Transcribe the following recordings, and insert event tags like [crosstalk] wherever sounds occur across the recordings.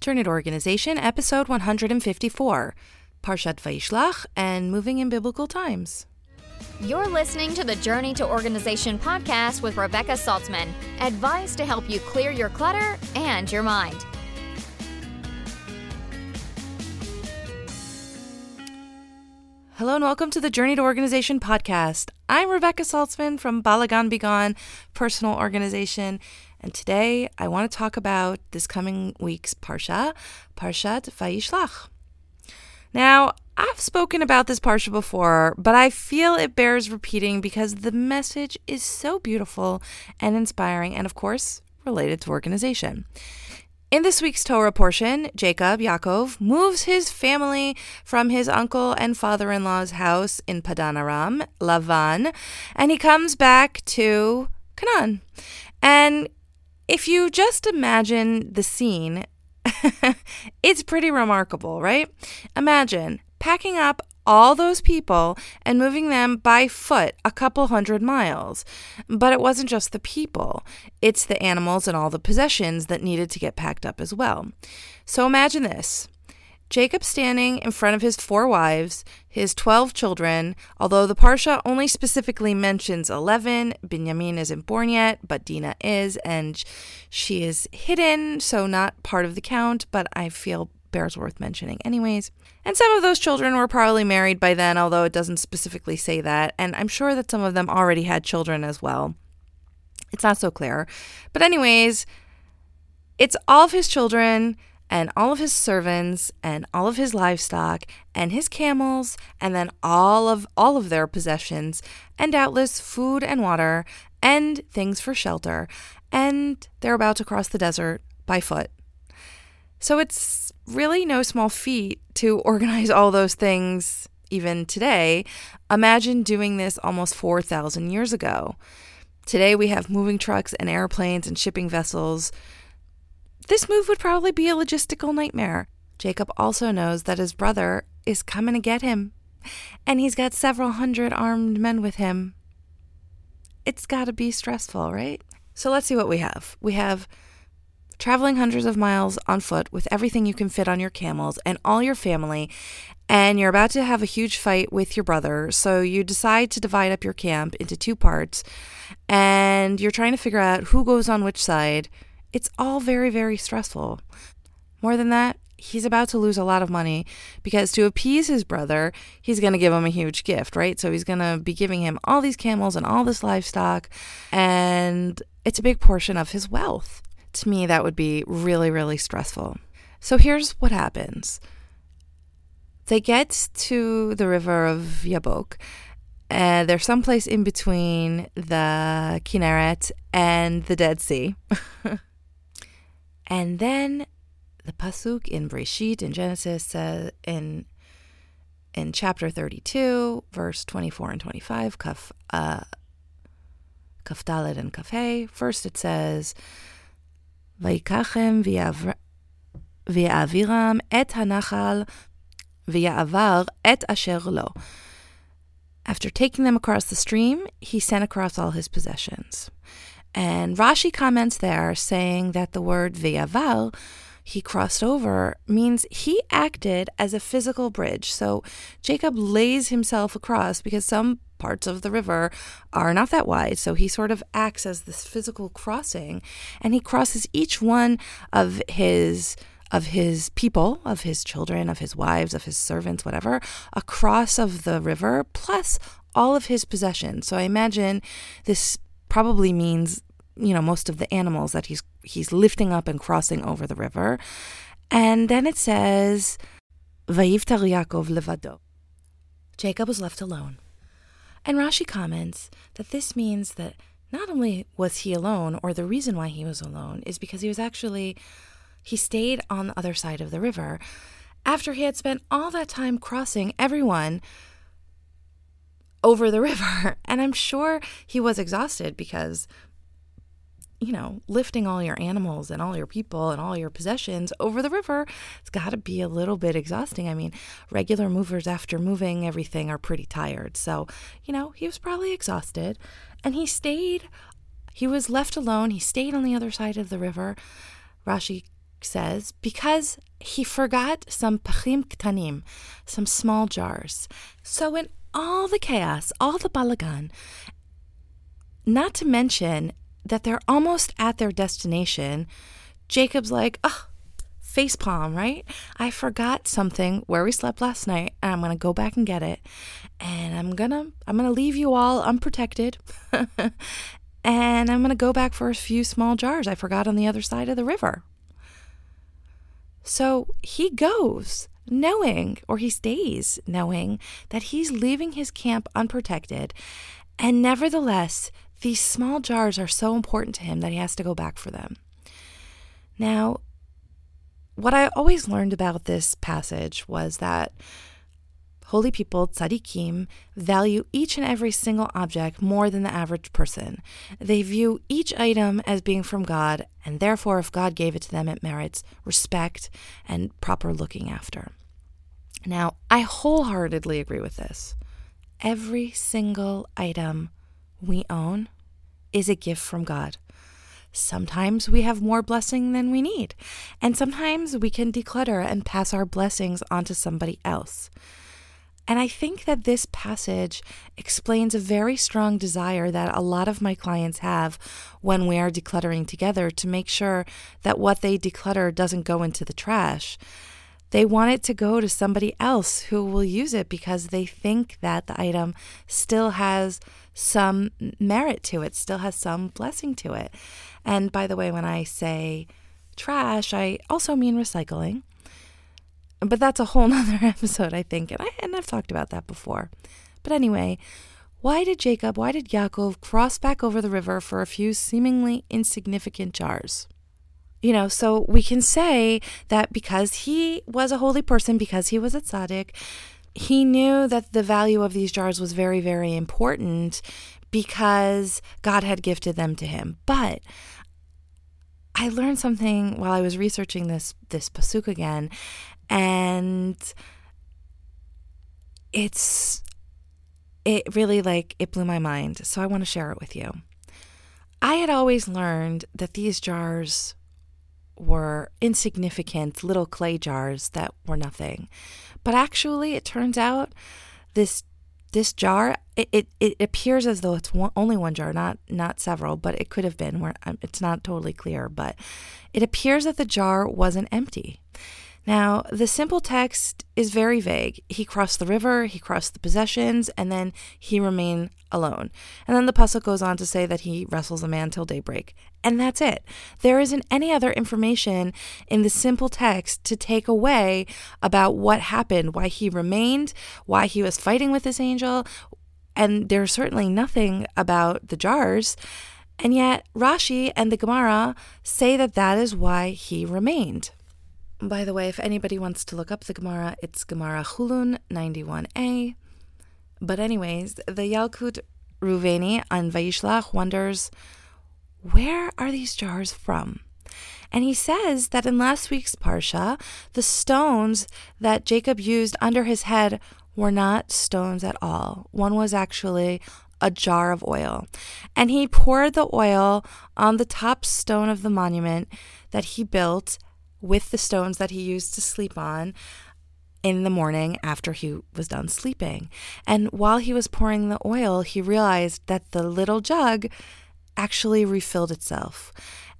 Journey to Organization, episode 154, Parshat Vayishlach and Moving in Biblical Times. You're listening to the Journey to Organization podcast with Rebecca Saltzman. Advice to help you clear your clutter and your mind. Hello and welcome to the Journey to Organization podcast. I'm Rebecca Saltzman from Balagan Begone Personal Organization, and today I want to talk about this coming week's Parsha, Parshat Vayishlach. Now, I've spoken about this Parsha before, but I feel it bears repeating because the message is so beautiful and inspiring, and of course, related to organization. In this week's Torah portion, Jacob, Yaakov, moves his family from his uncle and father in law's house in Padan Aram, Lavan, and he comes back to Canaan. And if you just imagine the scene, [laughs] it's pretty remarkable, right? Imagine packing up all those people and moving them by foot a couple hundred miles. But it wasn't just the people, it's the animals and all the possessions that needed to get packed up as well. So imagine this Jacob standing in front of his four wives, his 12 children, although the Parsha only specifically mentions 11. Binyamin isn't born yet, but Dinah is, and she is hidden, so not part of the count, but I feel bears worth mentioning anyways. And some of those children were probably married by then, although it doesn't specifically say that, and I'm sure that some of them already had children as well. It's not so clear. But, anyways, it's all of his children and all of his servants and all of his livestock and his camels and then all of all of their possessions and doubtless food and water and things for shelter and they're about to cross the desert by foot so it's really no small feat to [laughs] organize all those things even today. Imagine doing this almost 4,000 years ago. Today we have moving trucks and airplanes and shipping vessels. This move would probably be a logistical nightmare. Jacob also knows that his brother is coming to get him, and he's got several hundred armed men with him. It's got to be stressful, right? So let's see what we have. We have traveling hundreds of miles on foot with everything you can fit on your camels and all your family, and you're about to have a huge fight with your brother. So you decide to divide up your camp into two parts, and you're trying to figure out who goes on which side. It's all very, very stressful. More than that, he's about to lose a lot of money because to appease his brother, he's going to give him a huge gift, right? So he's going to be giving him all these camels and all this livestock, and it's a big portion of his wealth to me, that would be really, really stressful. So here's what happens they get to the river of Yabok, and they're someplace in between the Kinneret and the Dead Sea. [laughs] And then the pasuk in Breshit in Genesis says in in chapter 32, verse 24 and 25, kaf uh, and kafay. First it says, "Vaikachem vi'aviram et hanachal vi'avar et asher lo." After taking them across the stream, he sent across all his possessions. And Rashi comments there saying that the word viaval, he crossed over, means he acted as a physical bridge. So Jacob lays himself across because some parts of the river are not that wide. So he sort of acts as this physical crossing and he crosses each one of his of his people, of his children, of his wives, of his servants, whatever, across of the river, plus all of his possessions. So I imagine this probably means, you know, most of the animals that he's he's lifting up and crossing over the river. And then it says, Vayivtar Yaakov levado. Jacob was left alone. And Rashi comments that this means that not only was he alone, or the reason why he was alone is because he was actually, he stayed on the other side of the river after he had spent all that time crossing everyone over the [laughs] river. And I'm sure he was exhausted because you know, lifting all your animals and all your people and all your possessions over the river, it's got to be a little bit exhausting. I mean, regular movers after moving everything are pretty tired. So, you know, he was probably exhausted and he stayed, he was left alone. He stayed on the other side of the river. Rashi says because he forgot some pachim ktanim, some small jars. So in all the chaos, all the balagan, not to mention that they're almost at their destination, Jacob's like, oh, face palm, right? I forgot something where we slept last night, and I'm gonna go back and get it, and I'm gonna I'm gonna leave you all unprotected, [laughs] and I'm gonna go back for a few small jars I forgot on the other side of the river. So he goes knowing, or he stays knowing, that he's leaving his camp unprotected. And nevertheless, these small jars are so important to him that he has to go back for them. Now, what I always learned about this passage was that holy people, tzaddikim, value each and every single object more than the average person. They view each item as being from God, and therefore, if God gave it to them, it merits respect and proper looking after. Now, I wholeheartedly agree with this. Every single item we own is a gift from God. Sometimes we have more blessing than we need, and sometimes we can declutter and pass our blessings onto somebody else. And I think that this passage explains a very strong desire that a lot of my clients have when we are decluttering together to make sure that what they declutter doesn't go into the trash. They want it to go to somebody else who will use it because they think that the item still has some merit to it, still has some blessing to it. And by the way, when I say trash, I also mean recycling. But that's a whole [laughs] nother episode, I think, and I and I've talked about that before. But anyway, why did Jacob, why did Yaakov cross back over the river for a few seemingly insignificant jars? You know, so we can say that because he was a holy person, because he was a tzaddik, he knew that the value of these jars was very, very important because God had gifted them to him. But I learned something while I was researching this this pasuk again, and it's it really like it blew my mind. So I want to share it with you. I had always learned that these jars were insignificant little clay jars that were nothing. But actually it turns out this this jar it, it, it appears as though it's one, only one jar not not several but it could have been where um, it's not totally clear but it appears that the jar wasn't empty now, the simple text is very vague. He crossed the river, he crossed the possessions, and then he remained alone. And then the pasuk goes on to say that he wrestles a man till daybreak. And that's it. There isn't any other information in the simple text to take away about what happened, why he remained, why he was fighting with this angel. And there's certainly nothing about the jars. And yet, Rashi and the Gemara say that that is why he remained. By the way, if anybody wants to look up the Gemara, it's Gemara Chullin 91a. But, anyways, the Yalkut Reuveni on Vayishlach wonders, where are these jars from? And he says that in last week's Parsha, the stones that Jacob used under his head were not stones at all. One was actually a jar of oil. And he poured the oil on the top stone of the monument that he built with the stones that he used to sleep on in the morning after he was done sleeping. And while he was pouring the oil, he realized that the little jug actually refilled itself.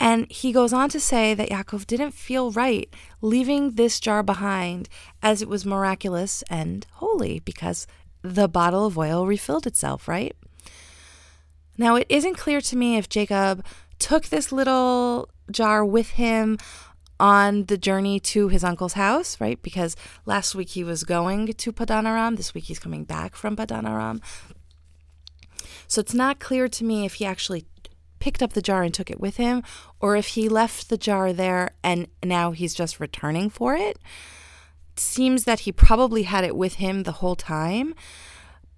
And he goes on to say that Yaakov didn't feel right leaving this jar behind as it was miraculous and holy because the bottle of oil refilled itself, right? Now, it isn't clear to me if Jacob took this little jar with him on the journey to his uncle's house, right? Because last week he was going to Padanaram, This week he's coming back from Padanaram. So it's not clear to me if he actually picked up the jar and took it with him, or if he left the jar there and now he's just returning for it. it seems that he probably had it with him the whole time.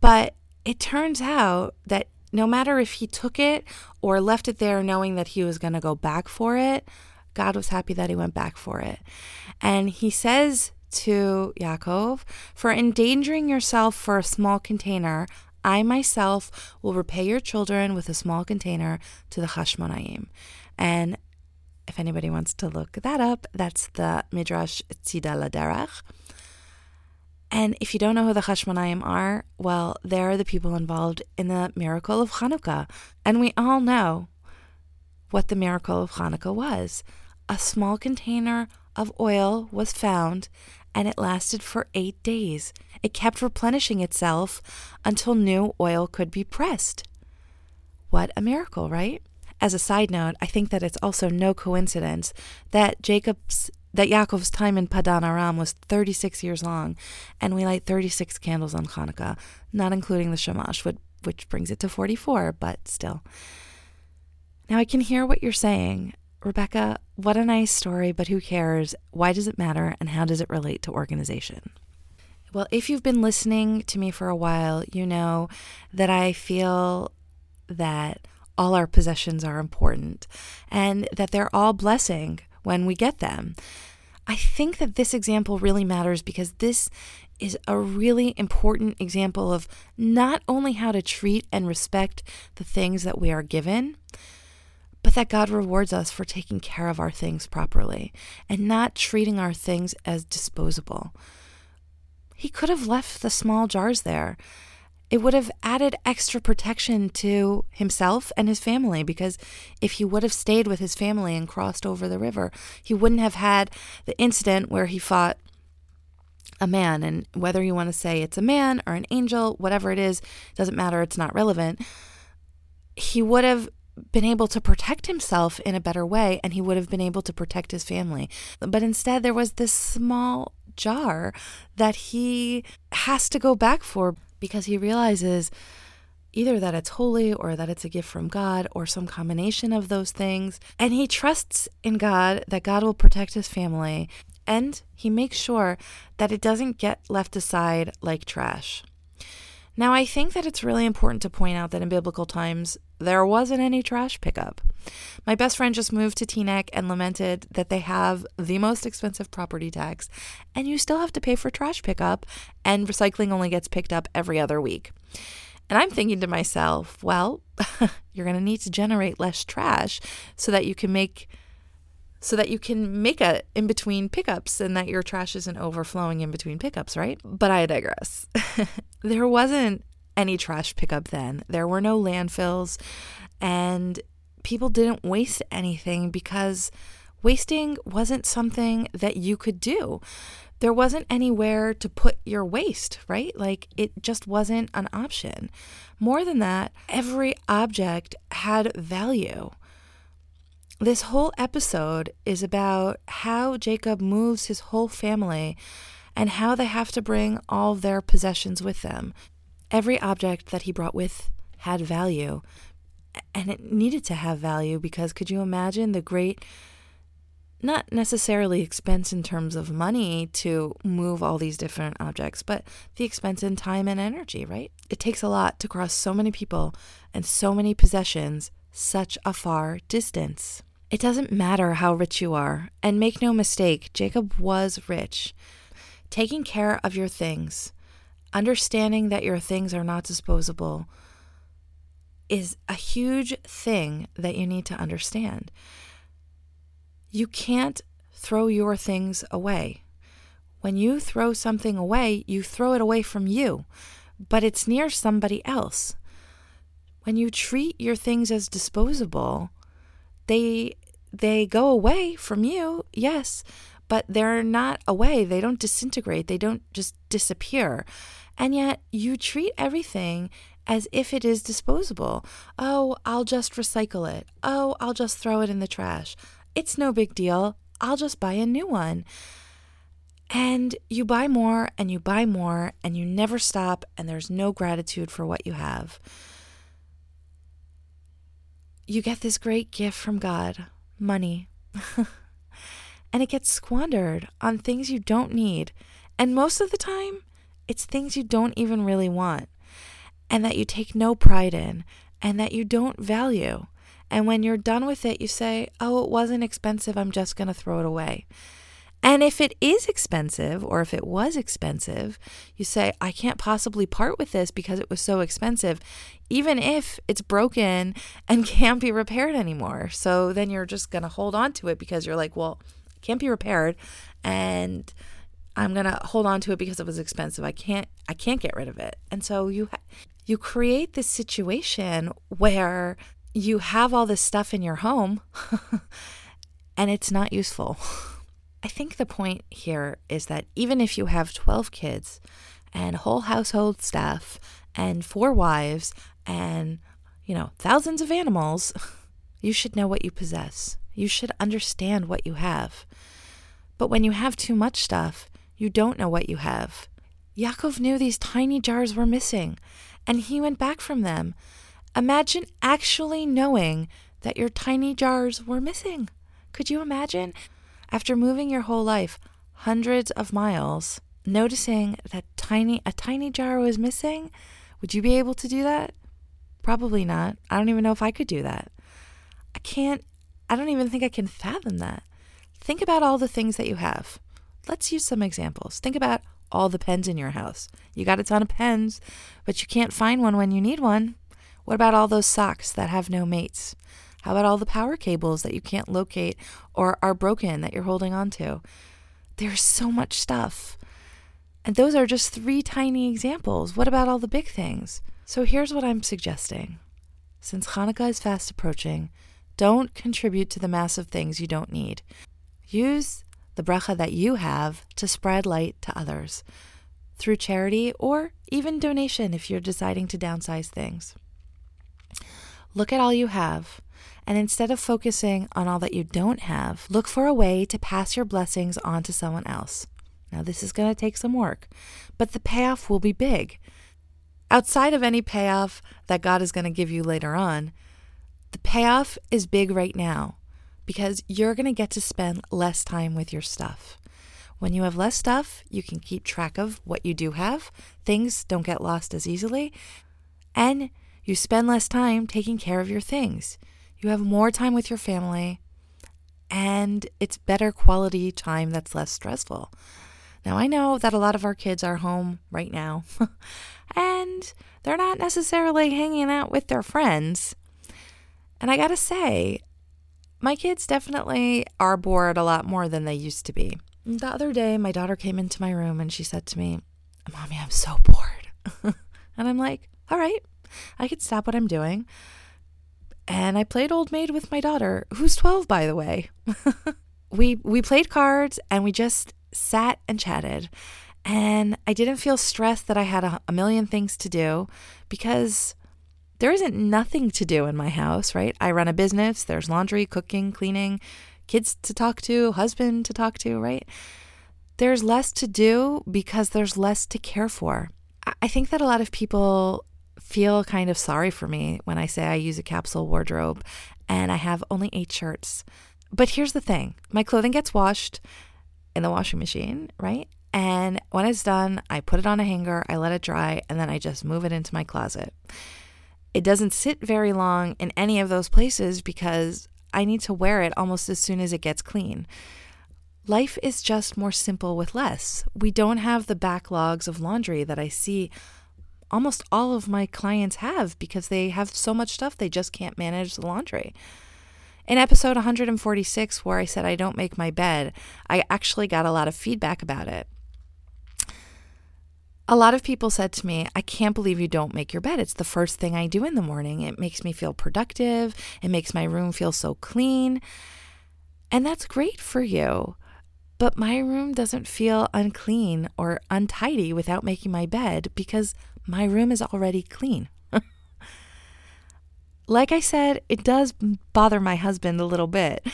But it turns out that no matter if he took it or left it there knowing that he was going to go back for it, God was happy that he went back for it. And he says to Yaakov, For endangering yourself for a small container, I myself will repay your children with a small container to the Hashmonaim. And If anybody wants to look that up, that's the Midrash Tzida Laderech. And if you don't know who the Hashmonaim are, well, they're the people involved in the miracle of Hanukkah. And we all know what the miracle of Hanukkah was. A small container of oil was found, and it lasted for eight days. It kept replenishing itself until new oil could be pressed. What a miracle, right? As a side note, I think that it's also no coincidence that Jacob's that Yaakov's time in Padan Aram was 36 years long, and we light 36 candles on Hanukkah, not including the Shamash, which brings it to 44, but still. Now I can hear what you're saying. Rebecca, what a nice story, but who cares? Why does it matter, and how does it relate to organization? Well, if you've been listening to me for a while, you know that I feel that all our possessions are important and that they're all blessing when we get them. I think that this example really matters because this is a really important example of not only how to treat and respect the things that we are given, but that God rewards us for taking care of our things properly and not treating our things as disposable. He could have left the small jars there it would have added extra protection to himself and his family because if he would have stayed with his family and crossed over the river, he wouldn't have had the incident where he fought a man. And whether you want to say it's a man or an angel, whatever it is, doesn't matter, it's not relevant. He would have been able to protect himself in a better way and he would have been able to protect his family. But instead, there was this small jar that he has to go back for because he realizes either that it's holy or that it's a gift from God or some combination of those things. And he trusts in God that God will protect his family and he makes sure that it doesn't get left aside like trash. Now, I think that it's really important to point out that in biblical times, there wasn't any trash pickup. My best friend just moved to Teaneck and lamented that they have the most expensive property tax, and you still have to pay for trash pickup, and recycling only gets picked up every other week. And I'm thinking to myself, well, [laughs] you're going to need to generate less trash so that you can make so that you can make a in between pickups and that your trash isn't overflowing in between pickups, right? But I digress. [laughs] there wasn't any trash pickup then. There were no landfills and people didn't waste anything because wasting wasn't something that you could do. There wasn't anywhere to put your waste, right? Like it just wasn't an option. More than that, every object had value. This whole episode is about how Jacob moves his whole family and how they have to bring all their possessions with them. Every object that he brought with had value and it needed to have value because could you imagine the great not necessarily expense in terms of money to move all these different objects, but the expense in time and energy, right? It takes a lot to cross so many people and so many possessions such a far distance. It doesn't matter how rich you are, and make no mistake, Jacob was rich. Taking care of your things, understanding that your things are not disposable, is a huge thing that you need to understand. You can't throw your things away. When you throw something away, you throw it away from you, but it's near somebody else. When you treat your things as disposable, they they go away from you, yes, but they're not away. They don't disintegrate. They don't just disappear. And yet you treat everything as if it is disposable. Oh, I'll just recycle it. Oh, I'll just throw it in the trash. It's no big deal. I'll just buy a new one. And you buy more and you buy more and you never stop, and there's no gratitude for what you have. You get this great gift from God money. [laughs] and it gets squandered on things you don't need. And most of the time, it's things you don't even really want and that you take no pride in and that you don't value. And when you're done with it, you say, Oh, it wasn't expensive. I'm just going to throw it away. And if it is expensive, or if it was expensive, you say, I can't possibly part with this because it was so expensive, even if it's broken and [laughs] can't be repaired anymore. So then you're just going to hold on to it because you're like, well, can't be repaired. And I'm going to hold on to it because it was expensive. I can't I can't get rid of it. And so you you create this situation where you have all this stuff in your home [laughs] and it's not useful. [laughs] I think the point here is that even if you have 12 kids and whole household staff and four wives and, you know, thousands of animals, [laughs] you should know what you possess. You should understand what you have. But when you have too much stuff, you don't know what you have. Yaakov knew these tiny jars were missing, and he went back from them. Imagine actually knowing that your tiny jars were missing. Could you imagine? After moving your whole life hundreds of miles, noticing that tiny a tiny jar was missing, would you be able to do that? Probably not. I don't even know if I could do that. I can't I don't even think I can fathom that. Think about all the things that you have. Let's use some examples. Think about all the pens in your house. You got a ton of pens, but you can't find one when you need one. What about all those socks that have no mates? How about all the power cables that you can't locate or are broken that you're holding on to? There's so much stuff. And those are just three tiny examples. What about all the big things? So here's what I'm suggesting. Since Hanukkah is fast approaching, don't contribute to the massive things you don't need. Use the bracha that you have to spread light to others through charity or even donation if you're deciding to downsize things. Look at all you have and instead of focusing on all that you don't have, look for a way to pass your blessings on to someone else. Now, this is going to take some work, but the payoff will be big. Outside of any payoff that God is going to give you later on, the payoff is big right now because you're going to get to spend less time with your stuff. When you have less stuff, you can keep track of what you do have. Things don't get lost as easily. And you spend less time taking care of your things. You have more time with your family, and it's better quality time that's less stressful. Now, I know that a lot of our kids are home right now, [laughs] and they're not necessarily hanging out with their friends. And I gotta say, my kids definitely are bored a lot more than they used to be. The other day, my daughter came into my room and she said to me, Mommy, I'm so bored. [laughs] and I'm like, All right, I could stop what I'm doing and I played Old Maid with my daughter, who's 12 by the way. [laughs] we we played cards and we just sat and chatted. And I didn't feel stressed that I had a, a million things to do because there isn't nothing to do in my house, right? I run a business, there's laundry, cooking, cleaning, kids to talk to, husband to talk to, right? There's less to do because there's less to care for. I think that a lot of people feel kind of sorry for me when I say I use a capsule wardrobe and I have only eight shirts. But here's the thing my clothing gets washed in the washing machine, right? And when it's done, I put it on a hanger, I let it dry, and then I just move it into my closet. It doesn't sit very long in any of those places because I need to wear it almost as soon as it gets clean. Life is just more simple with less. We don't have the backlogs of laundry that I see almost all of my clients have because they have so much stuff they just can't manage the laundry. In episode 146, where I said I don't make my bed, I actually got a lot of feedback about it. A lot of people said to me, I can't believe you don't make your bed. It's the first thing I do in the morning. It makes me feel productive, it makes my room feel so clean. And that's great for you. But my room doesn't feel unclean or untidy without making my bed because my room is already clean. [laughs] like I said, it does bother my husband a little bit.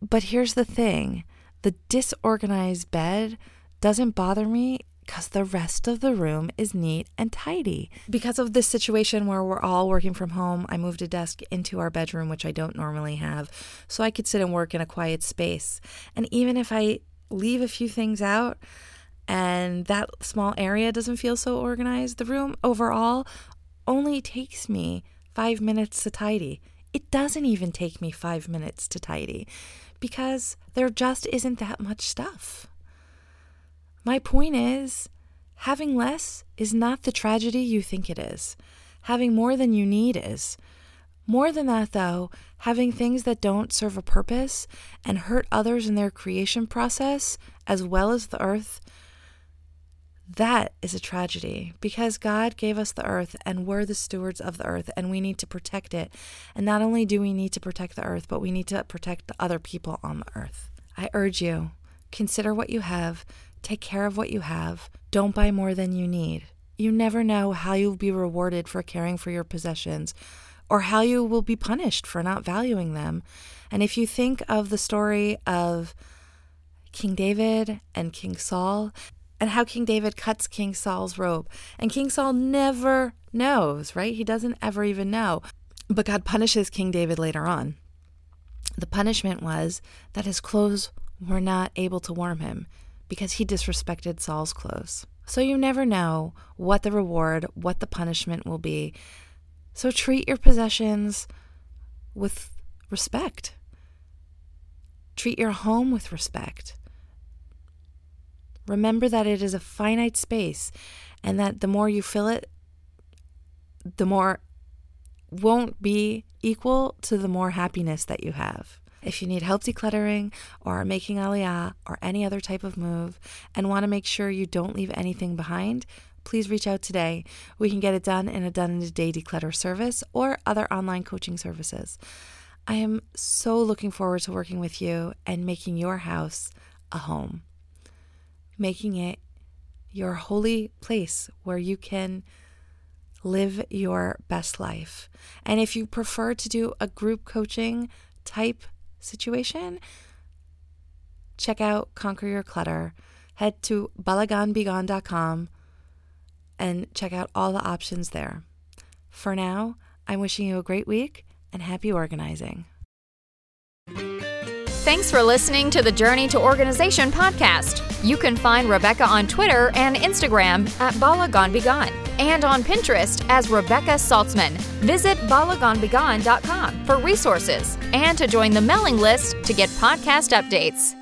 But here's the thing the disorganized bed doesn't bother me because the rest of the room is neat and tidy. Because of this situation where we're all working from home, I moved a desk into our bedroom, which I don't normally have, so I could sit and work in a quiet space. And even if I leave a few things out, and that small area doesn't feel so organized, the room overall only takes me five minutes to tidy. It doesn't even take me five minutes to tidy because there just isn't that much stuff. My point is, having less is not the tragedy you think it is. Having more than you need is. More than that, though, having things that don't serve a purpose and hurt others in their creation process, as well as the earth, that is a tragedy because God gave us the earth and we're the stewards of the earth and we need to protect it. And not only do we need to protect the earth, but we need to protect the other people on the earth. I urge you, consider what you have, take care of what you have, don't buy more than you need. You never know how you'll be rewarded for caring for your possessions or how you will be punished for not valuing them. And if you think of the story of King David and King Saul, and how King David cuts King Saul's robe. And King Saul never knows, right? He doesn't ever even know. But God punishes King David later on. The punishment was that his clothes were not able to warm him because he disrespected Saul's clothes. So you never know what the reward, what the punishment will be. So treat your possessions with respect. Treat your home with respect. Remember that it is a finite space and that the more you fill it, the more won't be equal to the more happiness that you have. If you need help decluttering or making aliyah or any other type of move and want to make sure you don't leave anything behind, please reach out today. We can get it done in a done in a day declutter service or other online coaching services. I am so looking forward to working with you and making your house a home making it your holy place where you can live your best life. And if you prefer to do a group coaching type situation, check out Conquer Your Clutter. Head to balaganbegone.com and check out all the options there. For now, I'm wishing you a great week and happy organizing. Thanks for listening to the Journey to Organization podcast. You can find Rebecca on Twitter and Instagram at Bala Gone and on Pinterest as Rebecca Saltzman. Visit balaganbegone.com for resources and to join the mailing list to get podcast updates.